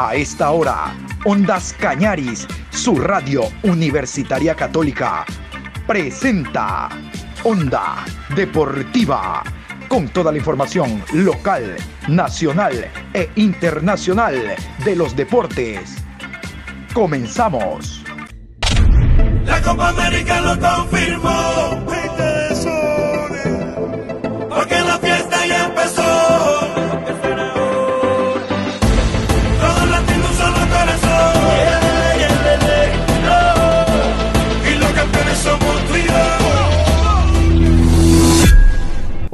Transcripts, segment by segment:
A esta hora, Ondas Cañaris, su radio universitaria católica, presenta Onda Deportiva, con toda la información local, nacional e internacional de los deportes. Comenzamos. La Copa América lo confirmó.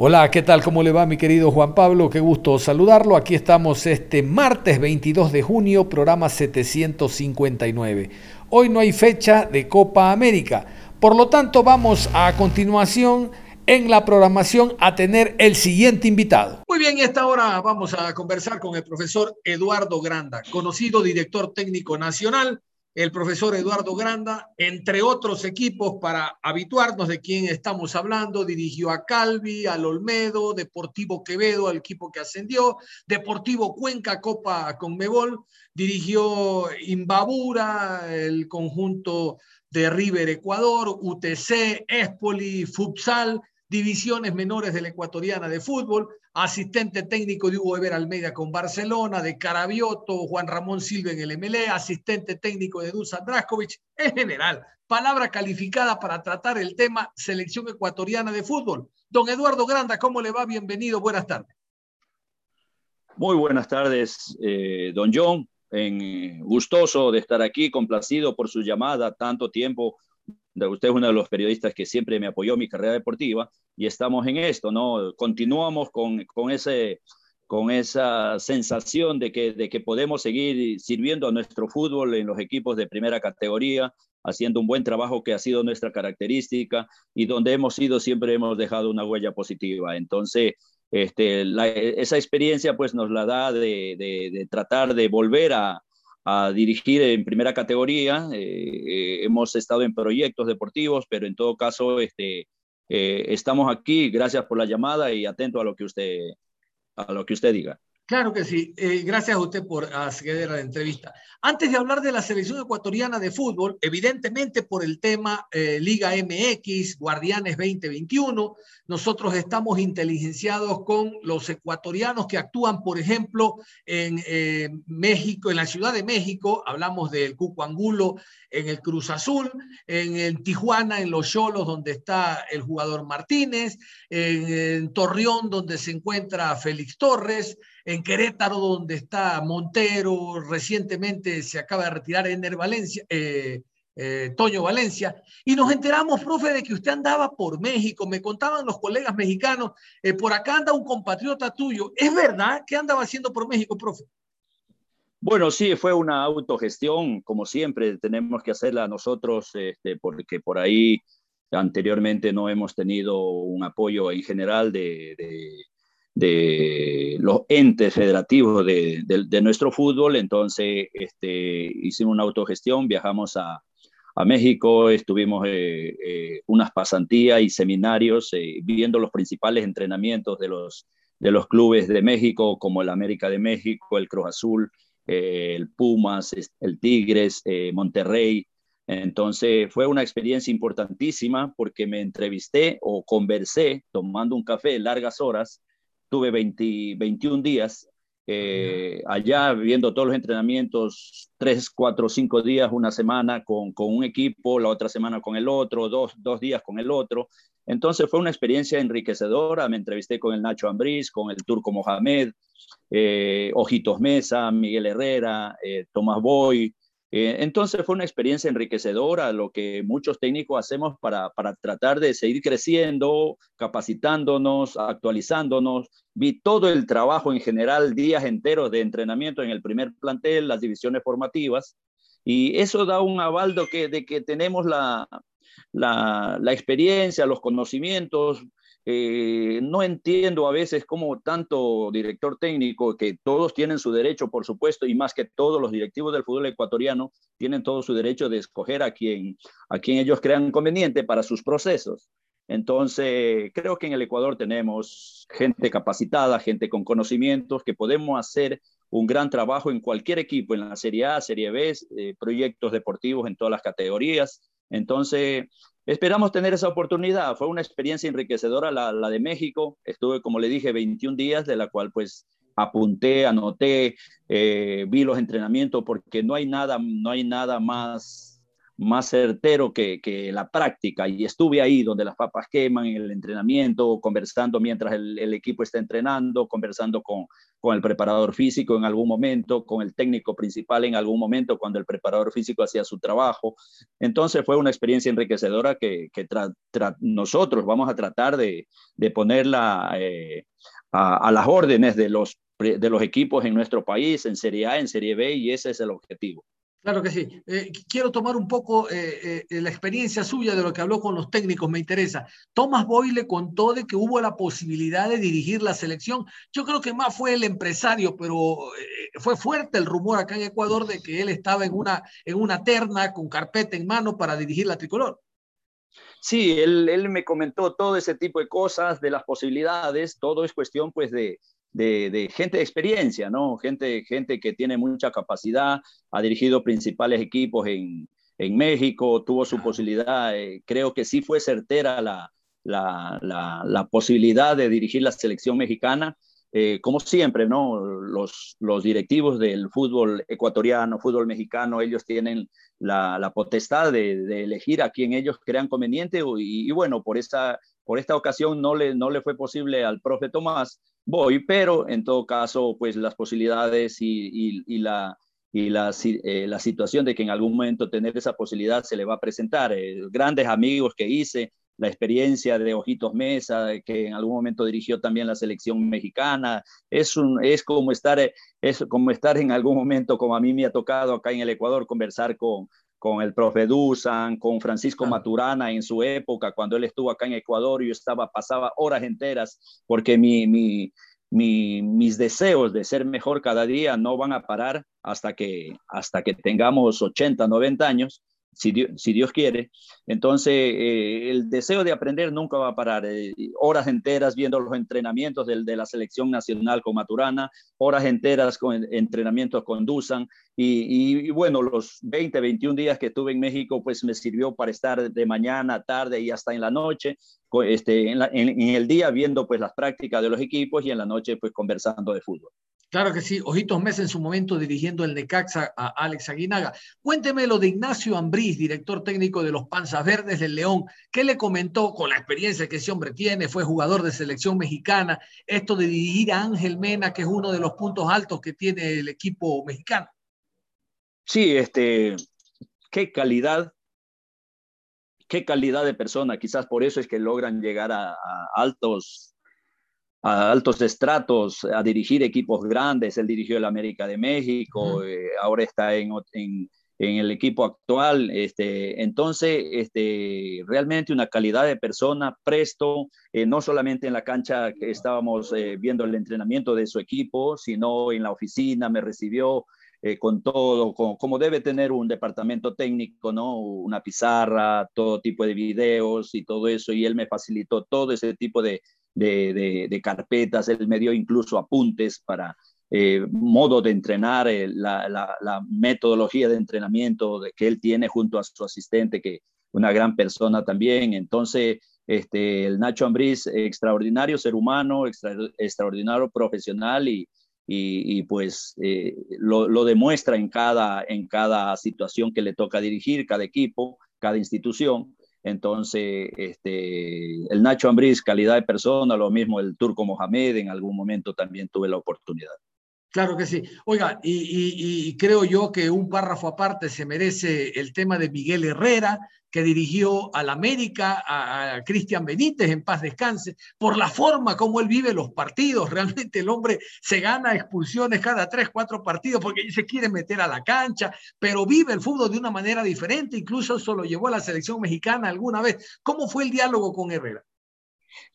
Hola, ¿qué tal? ¿Cómo le va mi querido Juan Pablo? Qué gusto saludarlo. Aquí estamos este martes 22 de junio, programa 759. Hoy no hay fecha de Copa América. Por lo tanto, vamos a continuación en la programación a tener el siguiente invitado. Muy bien, y esta hora vamos a conversar con el profesor Eduardo Granda, conocido director técnico nacional. El profesor Eduardo Granda, entre otros equipos, para habituarnos de quién estamos hablando, dirigió a Calvi, al Olmedo, Deportivo Quevedo, al equipo que ascendió, Deportivo Cuenca, Copa Conmebol, dirigió Imbabura, el conjunto de River Ecuador, UTC, Espoli, Futsal, divisiones menores de la ecuatoriana de fútbol, asistente técnico de Hugo Eber Almeida con Barcelona, de Carabioto, Juan Ramón Silva en el MLE, asistente técnico de Dusan Draskovic, en general, palabra calificada para tratar el tema selección ecuatoriana de fútbol. Don Eduardo Granda, ¿cómo le va? Bienvenido, buenas tardes. Muy buenas tardes, eh, don John. En, gustoso de estar aquí, complacido por su llamada, tanto tiempo. Usted es uno de los periodistas que siempre me apoyó en mi carrera deportiva y estamos en esto, ¿no? Continuamos con, con, ese, con esa sensación de que, de que podemos seguir sirviendo a nuestro fútbol en los equipos de primera categoría, haciendo un buen trabajo que ha sido nuestra característica y donde hemos ido siempre hemos dejado una huella positiva. Entonces, este, esa experiencia pues nos la da de, de tratar de volver a, a, dirigir en primera categoría. Eh, eh, hemos estado en proyectos deportivos, pero en todo caso este, eh, estamos aquí. Gracias por la llamada y atento a lo que usted, a lo que usted diga. Claro que sí. Eh, gracias a usted por acceder a la entrevista. Antes de hablar de la selección ecuatoriana de fútbol, evidentemente por el tema eh, Liga MX, Guardianes 2021, nosotros estamos inteligenciados con los ecuatorianos que actúan, por ejemplo, en eh, México, en la Ciudad de México, hablamos del Cuco Angulo, en el Cruz Azul, en, Tijuana, en Los Cholos, donde está el jugador Martínez, en, en Torreón, donde se encuentra Félix Torres, en Querétaro, donde está Montero, recientemente se acaba de retirar Ener Valencia, eh, eh, Toño Valencia, y nos enteramos, profe, de que usted andaba por México, me contaban los colegas mexicanos, eh, por acá anda un compatriota tuyo, ¿es verdad que andaba haciendo por México, profe? Bueno, sí, fue una autogestión, como siempre, tenemos que hacerla nosotros, este, porque por ahí anteriormente no hemos tenido un apoyo en general de, de de los entes federativos de, de, nuestro fútbol. Entonces, este, hicimos una autogestión, viajamos a, a México, estuvimos eh, eh, unas pasantías y seminarios eh, viendo los principales entrenamientos de los, de los clubes de México, como el América de México, el Cruz Azul, el Pumas, el Tigres, Monterrey. Entonces fue una experiencia importantísima porque me entrevisté o conversé tomando un café largas horas tuve 20, 21 días eh, allá viendo todos los entrenamientos, 3, 4, 5 días, una semana con, con, un equipo, la otra semana con el otro, dos, dos días con el otro. Entonces fue una experiencia enriquecedora. Me entrevisté con el Nacho Ambriz, con el Turco Mohamed, eh, Ojitos Mesa, Miguel Herrera, eh, Tomás Boy, eh, entonces fue una experiencia enriquecedora, lo que muchos técnicos hacemos para, para tratar de seguir creciendo, capacitándonos, actualizándonos. Vi todo el trabajo en general, días enteros de entrenamiento en el primer plantel, las divisiones formativas, y eso da un avaldo que, de que tenemos la, la, la experiencia, los conocimientos, eh, no entiendo a veces cómo tanto director técnico, que todos tienen su derecho, por supuesto, y más que todos los directivos del fútbol ecuatoriano tienen todo su derecho de escoger a quien, a quien ellos crean conveniente para sus procesos. Entonces, creo que en el Ecuador tenemos gente capacitada, gente con conocimientos, que podemos hacer un gran trabajo en cualquier equipo, en la Serie A, Serie B, eh, proyectos deportivos en todas las categorías. Entonces, esperamos tener esa oportunidad. Fue una experiencia enriquecedora la, de México. Estuve, como le dije, 21 días, de la cual pues apunté, anoté, eh, vi los entrenamientos, porque no hay nada, no hay nada más más certero que, la práctica y estuve ahí donde las papas queman en el entrenamiento, conversando mientras el, equipo está entrenando, conversando con, con, el preparador físico en algún momento, con el técnico principal en algún momento cuando el preparador físico hacía su trabajo. Entonces fue una experiencia enriquecedora que, que nosotros vamos a tratar de, de ponerla eh, a, a las órdenes de los, de los equipos en nuestro país, en Serie A, en Serie B, y ese es el objetivo. Claro que sí. Eh, quiero tomar un poco eh, eh, la experiencia suya de lo que habló con los técnicos, me interesa. Tomás Boyle contó de que hubo la posibilidad de dirigir la selección. Yo creo que más fue el empresario, pero fue fuerte el rumor acá en Ecuador de que él estaba en una, en una terna con carpeta en mano para dirigir la tricolor. Sí, él, él me comentó todo ese tipo de cosas, de las posibilidades, todo es cuestión pues de, de, de, gente de experiencia, ¿no? Gente, gente que tiene mucha capacidad, ha dirigido principales equipos en, en México, tuvo su posibilidad, eh, creo que sí fue certera la, la, la, la, posibilidad de dirigir la selección mexicana. Eh, como siempre, ¿no? Los, los directivos del fútbol ecuatoriano, fútbol mexicano, ellos tienen la, la potestad de, de, elegir a quien ellos crean conveniente y, y bueno, por esta, por esta ocasión no le, no le fue posible al profe Tomás, voy, pero en todo caso, pues las posibilidades y, la, y la, eh, la, situación de que en algún momento tener esa posibilidad se le va a presentar. Eh, grandes amigos que hice, la experiencia de Ojitos Mesa, que en algún momento dirigió también la selección mexicana, es, un, es, como estar, es como estar en algún momento, como a mí me ha tocado acá en el Ecuador, conversar con, con el profe Dusan, con Francisco Maturana en su época, cuando él estuvo acá en Ecuador, yo estaba, pasaba horas enteras porque mi, mi, mi, mis deseos de ser mejor cada día no van a parar hasta que, hasta que tengamos 80, 90 años si Dios, si Dios quiere. Entonces, eh, el deseo de aprender nunca va a parar. Eh, horas enteras viendo los entrenamientos de, de, la selección nacional con Maturana, horas enteras con entrenamientos con Dusan. Y, bueno, los 20, 21 días que estuve en México, pues me sirvió para estar de mañana, tarde y hasta en la noche, este, en, la, en el día viendo pues las prácticas de los equipos y en la noche pues conversando de fútbol. Claro que sí, Ojitos Mesa en su momento dirigiendo el Necaxa a Alex Aguinaga. Cuénteme lo de Ignacio Ambriz, director técnico de los Panzas Verdes del León. ¿Qué le comentó con la experiencia que ese hombre tiene? Fue jugador de selección mexicana. Esto de dirigir a Ángel Mena, que es uno de los puntos altos que tiene el equipo mexicano. Sí, este, qué calidad, qué calidad de persona. Quizás por eso es que logran llegar a, a altos a altos estratos, a dirigir equipos grandes. Él dirigió el América de México, uh -huh. eh, ahora está en, en, en, el equipo actual. Este, entonces, este, realmente una calidad de persona, presto, eh, no solamente en la cancha que estábamos eh, viendo el entrenamiento de su equipo, sino en la oficina, me recibió. Eh, con todo, como debe tener un departamento técnico, ¿no? Una pizarra, todo tipo de videos y todo eso, y él me facilitó todo ese tipo de, de, de, carpetas, él me dio incluso apuntes para eh, modo de entrenar, eh, la, la, metodología de entrenamiento que él tiene junto a su asistente, que una gran persona también. Entonces, este, el Nacho Ambriz, extraordinario ser humano, extra, extraordinario profesional y, y, pues eh, lo, lo, demuestra en cada, en cada situación que le toca dirigir, cada equipo, cada institución. Entonces, este, el Nacho Ambriz, calidad de persona, lo mismo el Turco Mohamed, en algún momento también tuve la oportunidad. Claro que sí. Oiga, y, creo yo que un párrafo aparte se merece el tema de Miguel Herrera, que dirigió al América, a, a Cristian Benítez, en paz descanse, por la forma como él vive los partidos. Realmente el hombre se gana expulsiones cada tres, cuatro partidos porque se quiere meter a la cancha, pero vive el fútbol de una manera diferente. Incluso eso lo llevó a la selección mexicana alguna vez. ¿Cómo fue el diálogo con Herrera?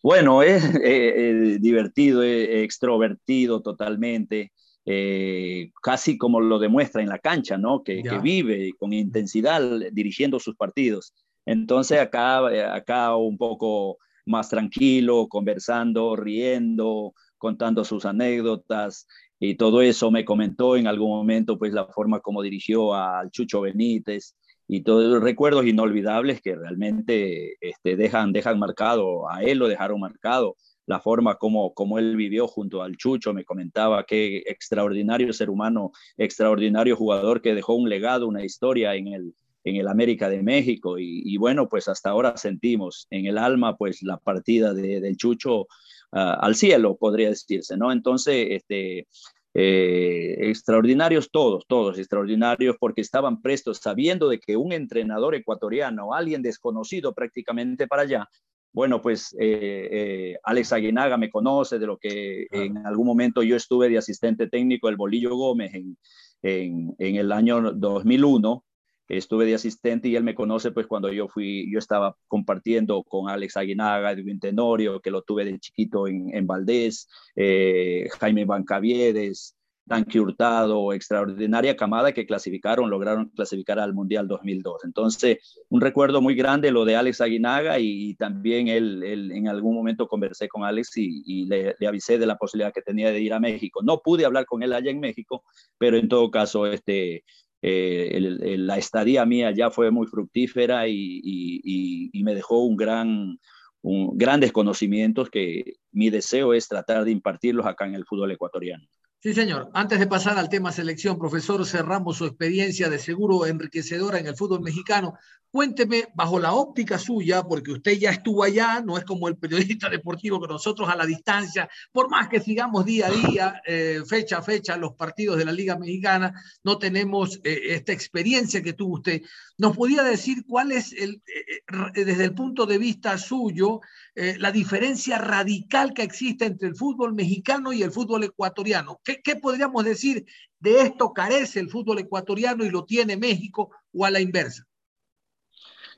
Bueno, es eh, eh, divertido, eh, extrovertido totalmente eh, casi como lo demuestra en la cancha, ¿no? Que, que, vive con intensidad dirigiendo sus partidos. Entonces acá, acá un poco más tranquilo, conversando, riendo, contando sus anécdotas. y todo eso me comentó en algún momento, pues la forma como dirigió al Chucho Benítez y todos los recuerdos inolvidables que realmente este, dejan, dejan marcado, a él lo dejaron marcado, la forma como, como él vivió junto al Chucho, me comentaba qué extraordinario ser humano, extraordinario jugador que dejó un legado, una historia en el, en el América de México y, bueno, pues hasta ahora sentimos en el alma pues la partida de, del Chucho ah, al cielo, podría decirse, ¿no? Entonces, este, eh, extraordinarios todos, todos extraordinarios porque estaban prestos sabiendo de que un entrenador ecuatoriano, alguien desconocido prácticamente para allá, bueno, pues eh, eh, Alex Aguinaga me conoce de lo que en algún momento yo estuve de asistente técnico del Bolillo Gómez en, en, en el año 2001 estuve de asistente y él me conoce pues cuando yo fui, yo estaba compartiendo con Alex Aguinaga, Edwin Tenorio, que lo tuve de chiquito en, en Valdés, eh, Jaime Bancaviedes, Danqui Hurtado, extraordinaria camada que clasificaron, lograron clasificar al Mundial 2002. Entonces, un recuerdo muy grande lo de Alex Aguinaga y, también él, en algún momento conversé con Alex y, y le, le, avisé de la posibilidad que tenía de ir a México. No pude hablar con él allá en México, pero en todo caso, este, eh, la estadía mía ya fue muy fructífera y, me dejó un gran, un, grandes conocimientos que mi deseo es tratar de impartirlos acá en el fútbol ecuatoriano. Sí, señor. Antes de pasar al tema selección, profesor, cerramos su experiencia de seguro enriquecedora en el fútbol mexicano. Cuénteme, bajo la óptica suya, porque usted ya estuvo allá, no es como el periodista deportivo que nosotros a la distancia, por más que sigamos día a día, eh, fecha a fecha, los partidos de la Liga Mexicana, no tenemos eh, esta experiencia que tuvo usted. ¿Nos podía decir cuál es, el, eh, desde el punto de vista suyo, la diferencia radical que existe entre el fútbol mexicano y el fútbol ecuatoriano? ¿Qué, ¿Qué podríamos decir de esto carece el fútbol ecuatoriano y lo tiene México o a la inversa?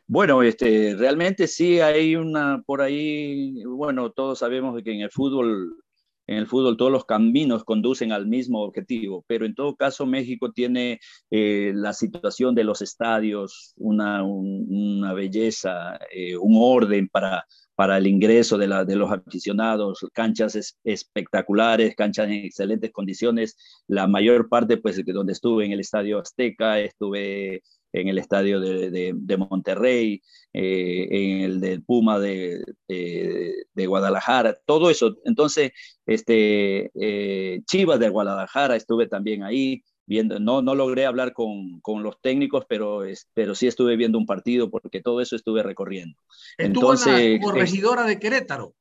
Bueno, este, realmente sí hay una por ahí, bueno, todos sabemos que en el fútbol, en el fútbol todos los caminos conducen al mismo objetivo, pero en todo caso México tiene eh, la situación de los estadios, una, un, una belleza, eh, un orden para, para el ingreso de, los aficionados, canchas es, espectaculares, canchas en excelentes condiciones. La mayor parte, pues, donde estuve en el Estadio Azteca, estuve en el estadio de, de, Monterrey, eh, en el del Puma de, de, Guadalajara, todo eso. Entonces, este, eh, Chivas de Guadalajara, estuve también ahí viendo, no, no logré hablar con, con los técnicos, pero, pero sí estuve viendo un partido porque todo eso estuve recorriendo. Estuvo Entonces, como regidora de Querétaro.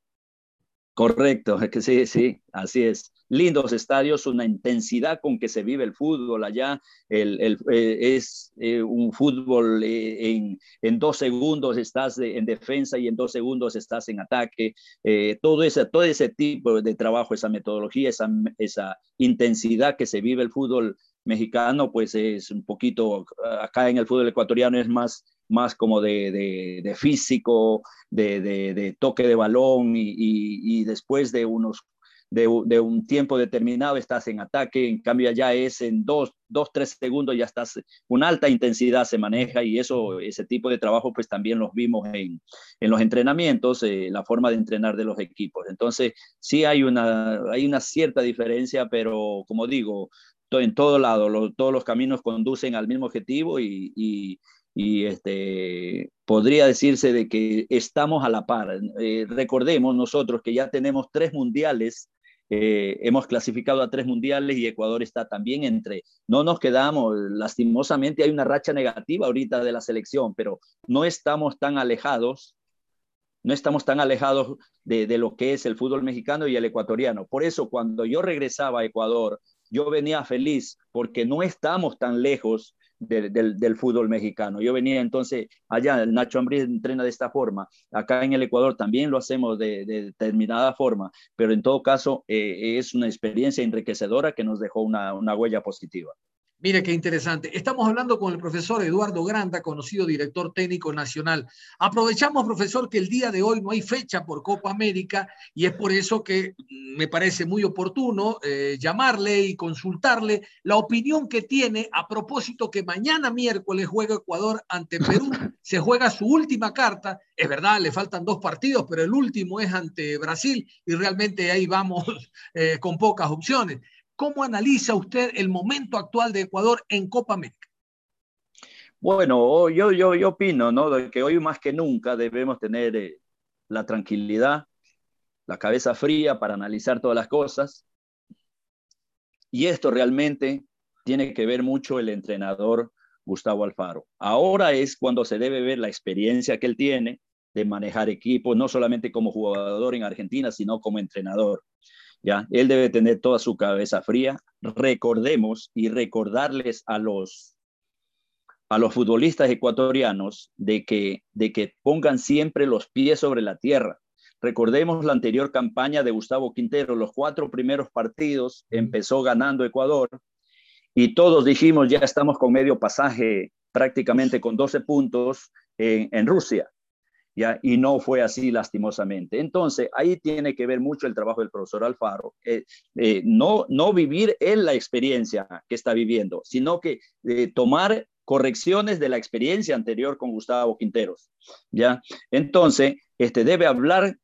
Correcto, es que sí, sí, así es. Lindos estadios, una intensidad con que se vive el fútbol allá. El, el, eh, es eh, un fútbol eh, en, en, dos segundos estás en defensa y en dos segundos estás en ataque. todo, ese, todo ese tipo de trabajo, esa metodología, esa, esa intensidad que se vive el fútbol mexicano, pues es un poquito, acá en el fútbol ecuatoriano es más más como de, de, físico, de, de, toque de balón y, y, después de unos de, un tiempo determinado estás en ataque, en cambio allá es en dos, dos, tres segundos ya estás, una alta intensidad se maneja y eso, ese tipo de trabajo pues también los vimos en, en los entrenamientos, eh, la forma de entrenar de los equipos. Entonces sí hay una, hay una cierta diferencia, pero como digo, en todo lado, todos los caminos conducen al mismo objetivo y, y este, podría decirse de que estamos a la par. Eh, recordemos nosotros que ya tenemos tres mundiales, eh, hemos clasificado a tres mundiales y Ecuador está también entre. No nos quedamos, lastimosamente hay una racha negativa ahorita de la selección, pero no estamos tan alejados, no estamos tan alejados de, de lo que es el fútbol mexicano y el ecuatoriano. Por eso cuando yo regresaba a Ecuador, yo venía feliz porque no estamos tan lejos del, del, fútbol mexicano. Yo venía entonces allá, el Nacho Ambriz entrena de esta forma, acá en el Ecuador también lo hacemos de, de determinada forma, pero en todo caso eh, es una experiencia enriquecedora que nos dejó una, una huella positiva. Mire qué interesante. Estamos hablando con el profesor Eduardo Granda, conocido director técnico nacional. Aprovechamos, profesor, que el día de hoy no hay fecha por Copa América y es por eso que me parece muy oportuno eh, llamarle y consultarle la opinión que tiene a propósito que mañana miércoles juega Ecuador ante Perú. Se juega su última carta. Es verdad, le faltan dos partidos, pero el último es ante Brasil y realmente ahí vamos eh, con pocas opciones. ¿Cómo analiza usted el momento actual de Ecuador en Copa América? Bueno, yo, yo, yo opino ¿no? de que hoy más que nunca debemos tener eh, la tranquilidad, la cabeza fría para analizar todas las cosas. Y esto realmente tiene que ver mucho el entrenador Gustavo Alfaro. Ahora es cuando se debe ver la experiencia que él tiene de manejar equipos, no solamente como jugador en Argentina, sino como entrenador. ¿Ya? Él debe tener toda su cabeza fría. Recordemos y recordarles a los, a los futbolistas ecuatorianos de que, de que pongan siempre los pies sobre la tierra. Recordemos la anterior campaña de Gustavo Quintero, los cuatro primeros partidos empezó ganando Ecuador y todos dijimos ya estamos con medio pasaje prácticamente con 12 puntos en, en Rusia. Y no fue así lastimosamente. Entonces, ahí tiene que ver mucho el trabajo del profesor Alfaro. Eh, eh, no, no vivir en la experiencia que está viviendo, sino que eh, tomar correcciones de la experiencia anterior con Gustavo Quinteros, ¿ya? Entonces, este, debe hablar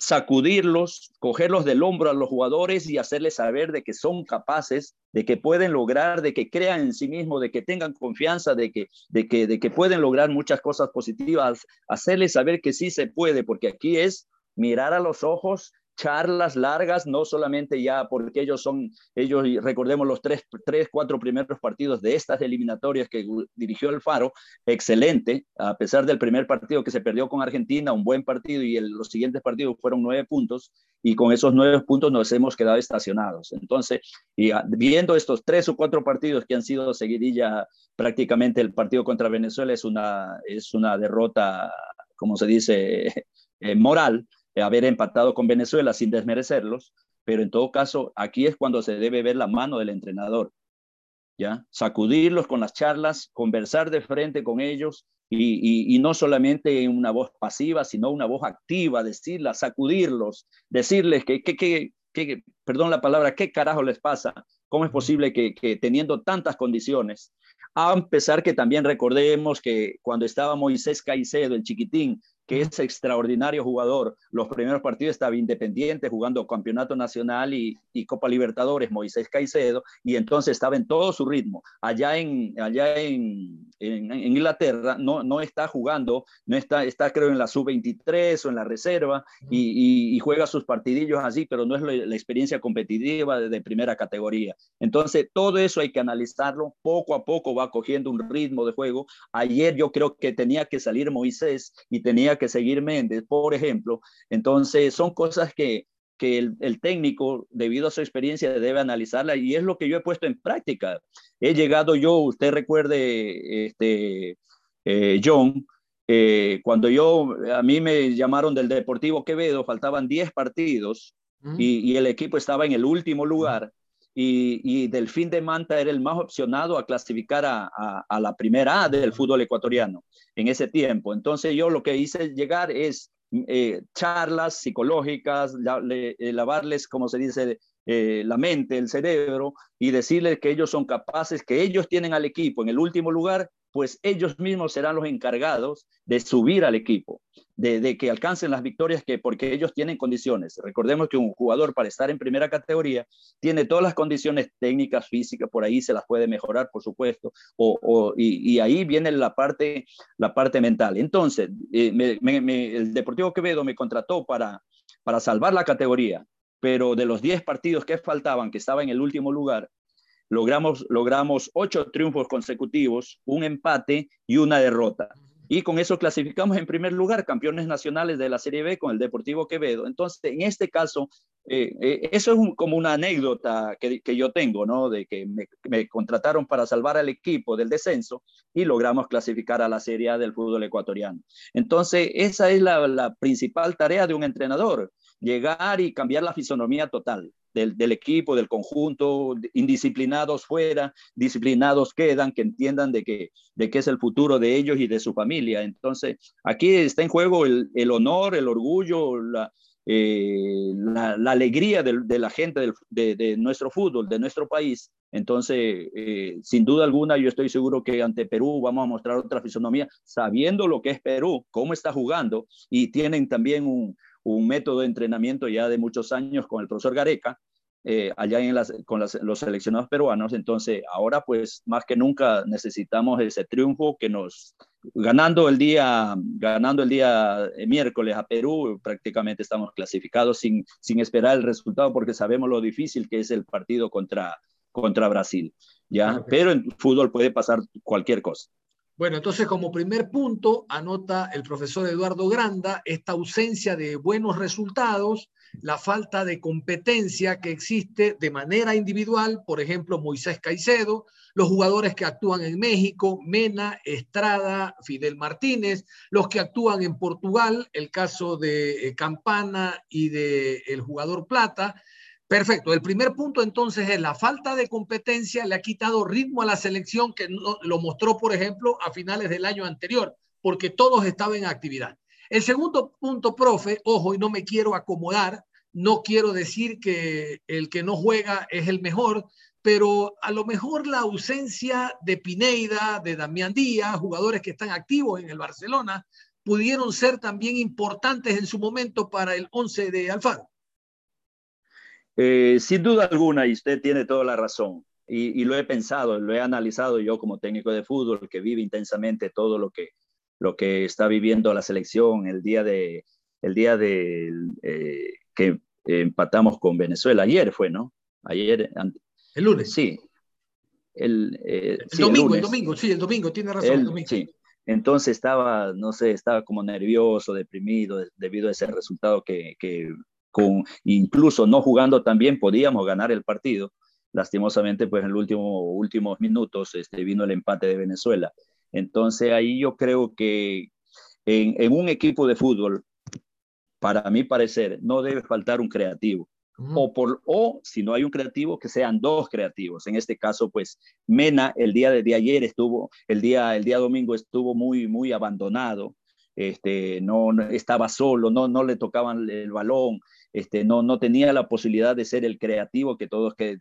sacudirlos, cogerlos del hombro a los jugadores y hacerles saber de que son capaces, de que pueden lograr, de que crean en sí mismos, de que tengan confianza, de que, de que, de que pueden lograr muchas cosas positivas, hacerles saber que sí se puede, porque aquí es mirar a los ojos charlas largas, no solamente ya porque ellos son, ellos recordemos los tres, tres, cuatro primeros partidos de estas eliminatorias que dirigió el Faro, excelente, a pesar del primer partido que se perdió con Argentina, un buen partido y el, los siguientes partidos fueron nueve puntos y con esos nueve puntos nos hemos quedado estacionados. Entonces, y viendo estos tres o cuatro partidos que han sido seguidilla, prácticamente el partido contra Venezuela es una, es una derrota, como se dice, eh, moral haber empatado con Venezuela sin desmerecerlos, pero en todo caso, aquí es cuando se debe ver la mano del entrenador, ¿ya? Sacudirlos con las charlas, conversar de frente con ellos y, no solamente en una voz pasiva, sino una voz activa, decirla, sacudirlos, decirles que, que, que, perdón la palabra, qué carajo les pasa, cómo es posible que, que teniendo tantas condiciones, a pesar que también recordemos que cuando estaba Moisés Caicedo, el chiquitín, que es extraordinario jugador. Los primeros partidos estaba independiente jugando Campeonato Nacional y, Copa Libertadores, Moisés Caicedo, y entonces estaba en todo su ritmo. Allá en, allá en, en, Inglaterra no, no está jugando, no está, está creo en la sub-23 o en la reserva y, juega sus partidillos así, pero no es la, experiencia competitiva de, primera categoría. Entonces, todo eso hay que analizarlo, poco a poco va cogiendo un ritmo de juego. Ayer yo creo que tenía que salir Moisés y tenía que seguir Méndez, por ejemplo. Entonces, son cosas que, que el, técnico, debido a su experiencia, debe analizarla y es lo que yo he puesto en práctica. He llegado yo, usted recuerde, este, eh, John, eh, cuando yo, a mí me llamaron del Deportivo Quevedo, faltaban 10 partidos y, el equipo estaba en el último lugar. Y, y, Delfín de Manta era el más opcionado a clasificar a, a, la primera A del fútbol ecuatoriano en ese tiempo. Entonces yo lo que hice llegar es eh, charlas psicológicas, eh, lavarles, como se dice, eh, la mente, el cerebro y decirles que ellos son capaces, que ellos tienen al equipo en el último lugar pues ellos mismos serán los encargados de subir al equipo, de, que alcancen las victorias que porque ellos tienen condiciones. Recordemos que un jugador para estar en primera categoría tiene todas las condiciones técnicas, físicas, por ahí se las puede mejorar, por supuesto, o, y, ahí viene la parte, la parte mental. Entonces, eh, el Deportivo Quevedo me contrató para, para salvar la categoría, pero de los 10 partidos que faltaban, que estaba en el último lugar, logramos, logramos ocho triunfos consecutivos, un empate y una derrota. Y con eso clasificamos en primer lugar campeones nacionales de la Serie B con el Deportivo Quevedo. Entonces, en este caso, eh, eh, eso es como una anécdota que, que, yo tengo, ¿no? De que me, contrataron para salvar al equipo del descenso y logramos clasificar a la Serie A del fútbol ecuatoriano. Entonces, esa es la principal tarea de un entrenador, llegar y cambiar la fisonomía total del, equipo, del conjunto, indisciplinados fuera, disciplinados quedan, que entiendan de que, de es el futuro de ellos y de su familia. Entonces, aquí está en juego el, honor, el orgullo, la, eh, la, alegría de, la gente de, nuestro fútbol, de nuestro país. Entonces, eh, sin duda alguna, yo estoy seguro que ante Perú vamos a mostrar otra fisonomía, sabiendo lo que es Perú, cómo está jugando, y tienen también un, un método de entrenamiento ya de muchos años con el profesor Gareca, eh, allá en las, con los seleccionados peruanos. Entonces, ahora pues más que nunca necesitamos ese triunfo que nos, ganando el día, ganando el día eh, miércoles a Perú, prácticamente estamos clasificados sin, sin esperar el resultado porque sabemos lo difícil que es el partido contra, contra Brasil. ¿ya? Pero en fútbol puede pasar cualquier cosa. Bueno, entonces como primer punto anota el profesor Eduardo Granda esta ausencia de buenos resultados, la falta de competencia que existe de manera individual, por ejemplo, Moisés Caicedo, los jugadores que actúan en México, Mena, Estrada, Fidel Martínez, los que actúan en Portugal, el caso de eh, Campana y de el jugador Plata, Perfecto. El primer punto entonces es la falta de competencia le ha quitado ritmo a la selección que lo mostró, por ejemplo, a finales del año anterior, porque todos estaban en actividad. El segundo punto, profe, ojo, y no me quiero acomodar, no quiero decir que el que no juega es el mejor, pero a lo mejor la ausencia de Pineida, de Damián Díaz, jugadores que están activos en el Barcelona, pudieron ser también importantes en su momento para el 11 de Alfaro. Eh, sin duda alguna, y usted tiene toda la razón, y, lo he pensado, lo he analizado yo como técnico de fútbol, que vive intensamente todo lo que, lo que está viviendo la selección el día de, el día de eh, que empatamos con Venezuela. Ayer fue, ¿no? Ayer. El lunes. Sí. El, eh, domingo, el, domingo, sí, el domingo, tiene razón. El, domingo. Sí. Entonces estaba, no sé, estaba como nervioso, deprimido debido a ese resultado que, que con incluso no jugando también podíamos ganar el partido. Lastimosamente, pues en los último, últimos minutos este, vino el empate de Venezuela. Entonces ahí yo creo que en, en un equipo de fútbol, para mi parecer, no debe faltar un creativo. O, por, o si no hay un creativo, que sean dos creativos. En este caso, pues Mena el día de, de ayer estuvo, el día, el día domingo estuvo muy, muy abandonado. Este, no, estaba solo, no, no le tocaban el balón, este, no, no tenía la posibilidad de ser el creativo que todos que,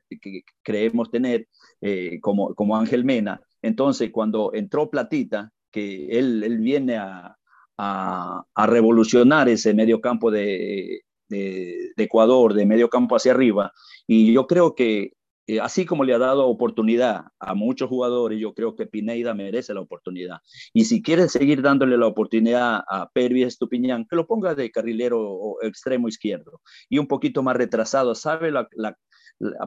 creemos tener eh, como, como Ángel Mena. Entonces, cuando entró Platita, que él, él viene a, a, a, revolucionar ese medio campo de, de, de, Ecuador, de medio campo hacia arriba, y yo creo que eh, así como le ha dado oportunidad a muchos jugadores, yo creo que Pineida merece la oportunidad. Y si quiere seguir dándole la oportunidad a Pervis Estupiñán, que lo ponga de carrilero o extremo izquierdo y un poquito más retrasado, sabe la,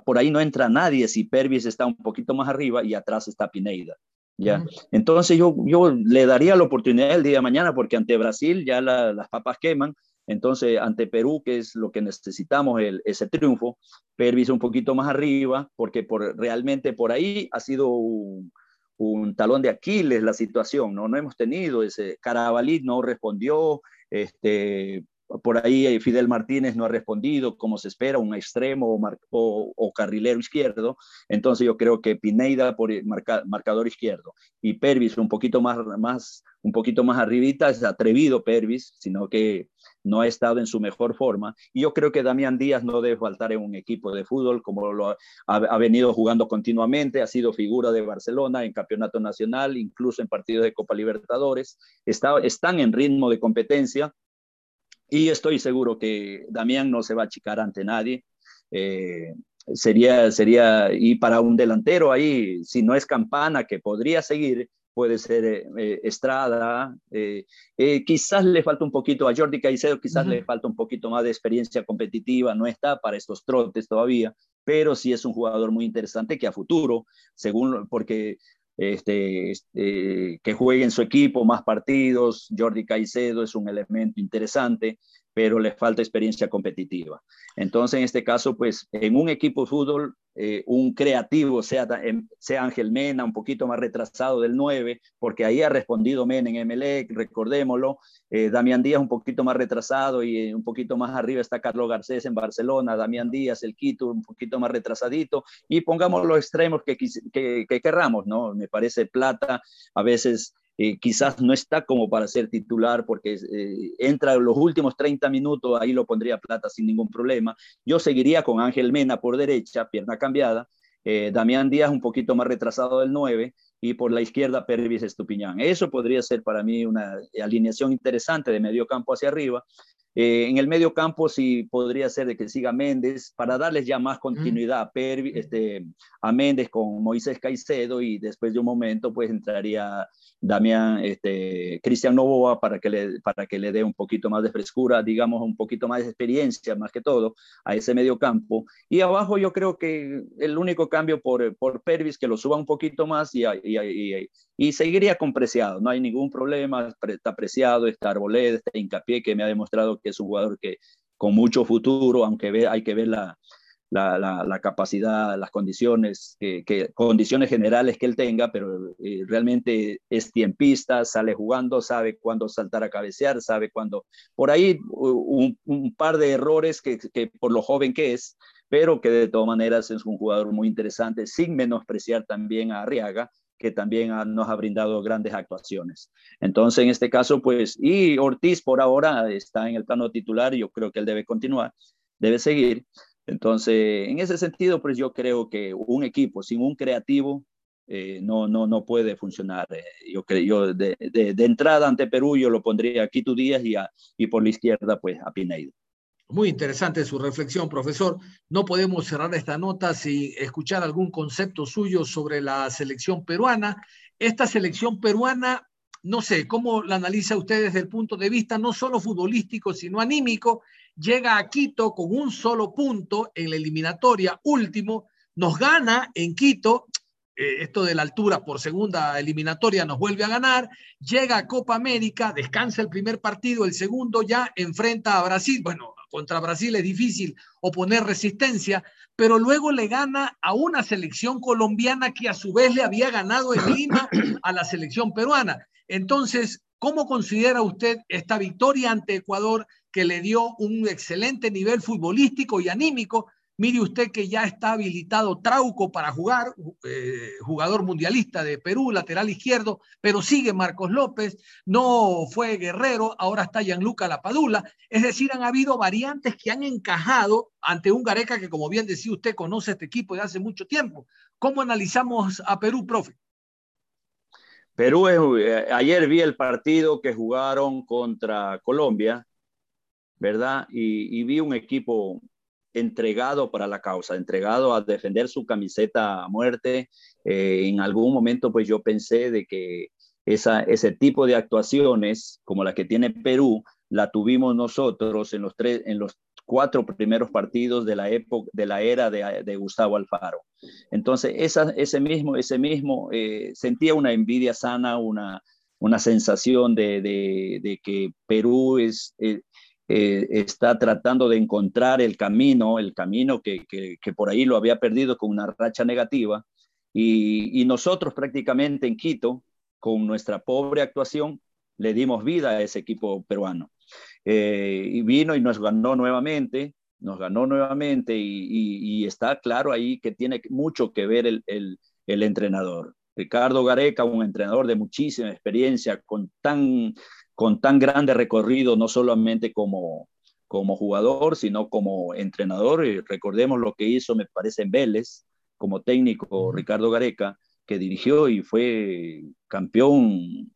por ahí no entra nadie si Pervis está un poquito más arriba y atrás está Pineida. ¿ya? Entonces yo, yo le daría la oportunidad el día de mañana porque ante Brasil ya las papas queman, entonces, ante Perú, que es lo que necesitamos, ese triunfo, Pervis un poquito más arriba, porque por, realmente por ahí ha sido un, un, talón de Aquiles la situación, ¿no? No hemos tenido ese, Carabalí no respondió, este, por ahí eh, Fidel Martínez no ha respondido como se espera, un extremo o, carrilero izquierdo. Entonces yo creo que Pineida por marca, marcador izquierdo y Pervis un poquito más, más, un poquito más arribita, es atrevido Pervis, sino que no ha estado en su mejor forma. Y yo creo que Damián Díaz no debe faltar en un equipo de fútbol como lo ha, ha, venido jugando continuamente, ha sido figura de Barcelona en campeonato nacional, incluso en partidos de Copa Libertadores. Está, están en ritmo de competencia y estoy seguro que Damián no se va a achicar ante nadie. Eh, sería, sería, y para un delantero ahí, si no es Campana, que podría seguir, puede ser eh, eh Estrada, eh, eh, quizás le falta un poquito a Jordi Caicedo, quizás uh -huh. le falta un poquito más de experiencia competitiva, no está para estos trotes todavía, pero sí es un jugador muy interesante que a futuro, según, porque este, este, que juegue en su equipo más partidos. Jordi Caicedo es un elemento interesante, pero le falta experiencia competitiva. Entonces, en este caso, pues en un equipo fútbol, eh, un creativo, sea, sea Ángel Mena, un poquito más retrasado del 9, porque ahí ha respondido Mena en MLE, recordémoslo. Eh, Damián Díaz un poquito más retrasado y eh, un poquito más arriba está Carlos Garcés en Barcelona, Damián Díaz, el Quito, un poquito más retrasadito, y pongamos los extremos que querramos, ¿no? Me parece Plata, a veces eh, quizás no está como para ser titular porque eh, entra los últimos 30 minutos, ahí lo pondría plata sin ningún problema. Yo seguiría con Ángel Mena por derecha, pierna cambiada, eh, Damián Díaz un poquito más retrasado del 9 y por la izquierda Pervis Estupiñán. Eso podría ser para mí una alineación interesante de medio campo hacia arriba. Eh, en el medio campo sí podría ser de que siga Méndez para darles ya más continuidad a, este, a Méndez con Moisés Caicedo y después de un momento pues entraría Damián, este, Cristian Novoa para que, le, para que le dé un poquito más de frescura, digamos un poquito más de experiencia más que todo a ese medio campo. Y abajo yo creo que el único cambio por, por Pervis que lo suba un poquito más y, y, y, y seguiría con Preciado, no hay ningún problema, está Preciado, está Arboleda, está Hincapié que me ha demostrado que es un jugador que con mucho futuro, aunque ve, hay que ver la, la, capacidad, las condiciones, que, condiciones generales que él tenga, pero eh, realmente es tiempista, sale jugando, sabe cuándo saltar a cabecear, sabe cuándo. Por ahí un, un par de errores que, que, por lo joven que es, pero que de todas maneras es un jugador muy interesante, sin menospreciar también a Arriaga, que también nos ha brindado grandes actuaciones. Entonces, en este caso, pues, y Ortiz por ahora está en el plano titular, yo creo que él debe continuar, debe seguir. Entonces, en ese sentido, pues yo creo que un equipo sin un creativo eh, no, no, no puede funcionar. Eh, yo creo, yo de, entrada ante Perú, yo lo pondría aquí tu Díaz y, y por la izquierda, pues a Pineido. Muy interesante su reflexión, profesor. No podemos cerrar esta nota sin escuchar algún concepto suyo sobre la selección peruana. Esta selección peruana, no sé, ¿cómo la analiza usted desde el punto de vista no solo futbolístico, sino anímico? Llega a Quito con un solo punto en la eliminatoria último, nos gana en Quito, eh, esto de la altura por segunda eliminatoria nos vuelve a ganar, llega a Copa América, descansa el primer partido, el segundo ya enfrenta a Brasil, bueno, contra Brasil es difícil oponer resistencia, pero luego le gana a una selección colombiana que a su vez le había ganado en Lima a la selección peruana. Entonces, ¿cómo considera usted esta victoria ante Ecuador que le dio un excelente nivel futbolístico y anímico, Mire usted que ya está habilitado Trauco para jugar, eh, jugador mundialista de Perú, lateral izquierdo, pero sigue Marcos López, no fue Guerrero, ahora está Gianluca Lapadula. Es decir, han habido variantes que han encajado ante un Gareca que, como bien decía usted, conoce este equipo de hace mucho tiempo. ¿Cómo analizamos a Perú, profe? Perú, eh, ayer vi el partido que jugaron contra Colombia, ¿verdad? Y vi un equipo entregado para la causa, entregado a defender su camiseta a muerte. Eh, en algún momento, pues yo pensé de que esa, ese tipo de actuaciones, como la que tiene Perú, la tuvimos nosotros en los, tres, en los cuatro primeros partidos de la época, de la era de, Gustavo Alfaro. Entonces, esa, ese mismo, ese mismo, eh, sentía una envidia sana, una, una sensación de, de, que Perú es, eh, eh, está tratando de encontrar el camino, el camino que, que, por ahí lo había perdido con una racha negativa. Y, nosotros prácticamente en Quito, con nuestra pobre actuación, le dimos vida a ese equipo peruano. Eh, y vino y nos ganó nuevamente, nos ganó nuevamente y, está claro ahí que tiene mucho que ver el, el entrenador. Ricardo Gareca, un entrenador de muchísima experiencia, con tan con tan grande recorrido, no solamente como, como jugador, sino como entrenador. Y recordemos lo que hizo, me parece, en Vélez, como técnico Ricardo Gareca, que dirigió y fue campeón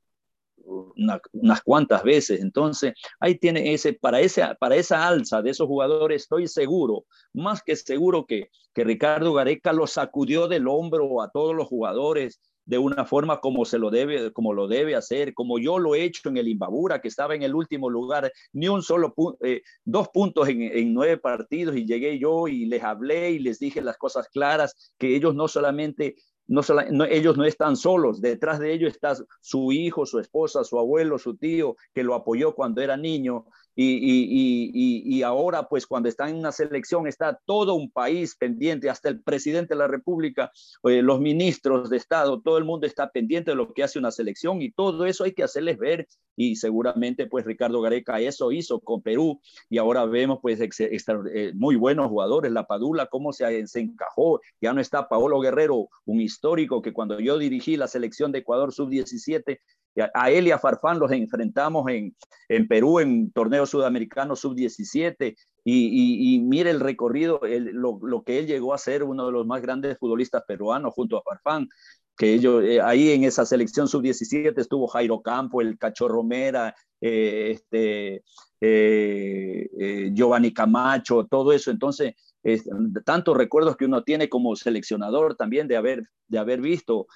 unas cuantas veces. Entonces, ahí tiene ese, para, ese, para esa alza de esos jugadores, estoy seguro, más que seguro que, que Ricardo Gareca lo sacudió del hombro a todos los jugadores de una forma como se lo debe, como lo debe hacer, como yo lo he hecho en el Imbabura, que estaba en el último lugar, ni un solo punto, eh, dos puntos en, en, nueve partidos y llegué yo y les hablé y les dije las cosas claras, que ellos no solamente no, ellos no están solos, detrás de ellos está su hijo, su esposa, su abuelo, su tío, que lo apoyó cuando era niño, y, ahora, pues cuando está en una selección, está todo un país pendiente, hasta el presidente de la República, eh, los ministros de Estado, todo el mundo está pendiente de lo que hace una selección y todo eso hay que hacerles ver. Y seguramente, pues Ricardo Gareca eso hizo con Perú y ahora vemos, pues, eh, muy buenos jugadores. La Padula, cómo se, se encajó. Ya no está Paolo Guerrero, un histórico que cuando yo dirigí la selección de Ecuador sub-17, a él y a Farfán los enfrentamos en, en Perú en torneo sudamericano sub-17 y, y, mire el recorrido, lo, lo, que él llegó a ser uno de los más grandes futbolistas peruanos junto a Farfán. que ellos, eh, ahí en esa selección sub-17 estuvo Jairo Campo, el Cachorro Mera, eh, este, eh, Giovanni Camacho, todo eso. Entonces, tantos recuerdos que uno tiene como seleccionador también de haber, de haber visto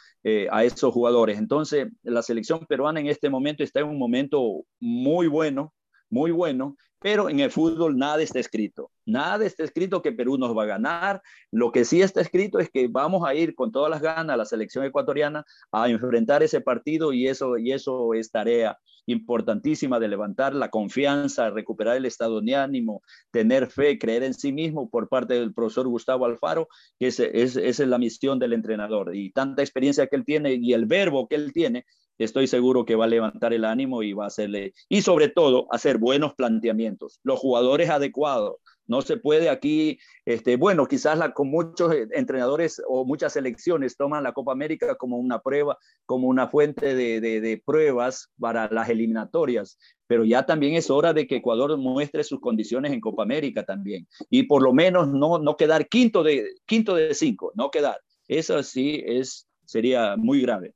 a esos jugadores. Entonces, la selección peruana en este momento está en un momento muy bueno, muy bueno, pero en el fútbol nada está escrito. Nada está escrito que Perú nos va a ganar. Lo que sí está escrito es que vamos a ir con todas las ganas a la selección ecuatoriana a enfrentar ese partido y eso, y eso es tarea importantísima de levantar la confianza, recuperar el estado de ánimo, tener fe, creer en sí mismo por parte del profesor Gustavo Alfaro, que esa es la misión del entrenador. Y tanta experiencia que él tiene y el verbo que él tiene estoy seguro que va a levantar el ánimo y va a hacerle, y sobre todo, hacer buenos planteamientos, los jugadores adecuados. No se puede aquí, este, bueno, quizás con muchos entrenadores o muchas selecciones toman la Copa América como una prueba, como una fuente de, de pruebas para las eliminatorias, pero ya también es hora de que Ecuador muestre sus condiciones en Copa América también, y por lo menos no, no quedar quinto de, quinto de cinco, no quedar. Eso sí es, sería muy grave.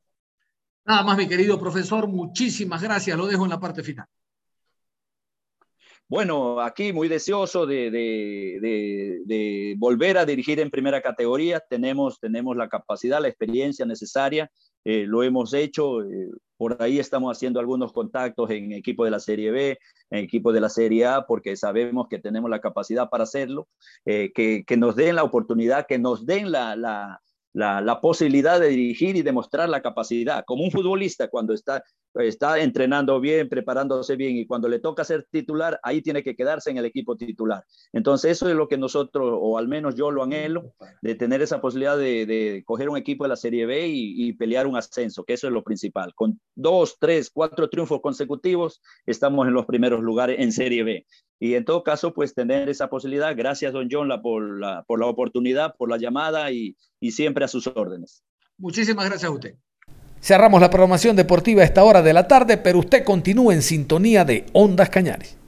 Nada más, mi querido profesor, muchísimas gracias. Lo dejo en la parte final. Bueno, aquí muy deseoso de, volver a dirigir en primera categoría. Tenemos, la capacidad, la experiencia necesaria. Eh, lo hemos hecho. Eh, por ahí estamos haciendo algunos contactos en equipo de la Serie B, en equipo de la Serie A, porque sabemos que tenemos la capacidad para hacerlo. Eh, que, nos den la oportunidad, que nos den la, la, posibilidad de dirigir y demostrar la capacidad. Como un futbolista cuando está, está entrenando bien, preparándose bien y cuando le toca ser titular, ahí tiene que quedarse en el equipo titular. Entonces eso es lo que nosotros, o al menos yo lo anhelo, de tener esa posibilidad de, de coger un equipo de la Serie B y, y, pelear un ascenso, que eso es lo principal. Con dos, tres, cuatro triunfos consecutivos, estamos en los primeros lugares en Serie B. Y en todo caso, pues tener esa posibilidad. Gracias, don John, por, la, por la oportunidad, por la llamada y, y siempre a sus órdenes. Muchísimas gracias a usted. Cerramos la programación deportiva a esta hora de la tarde, pero usted continúa en sintonía de Ondas Cañares.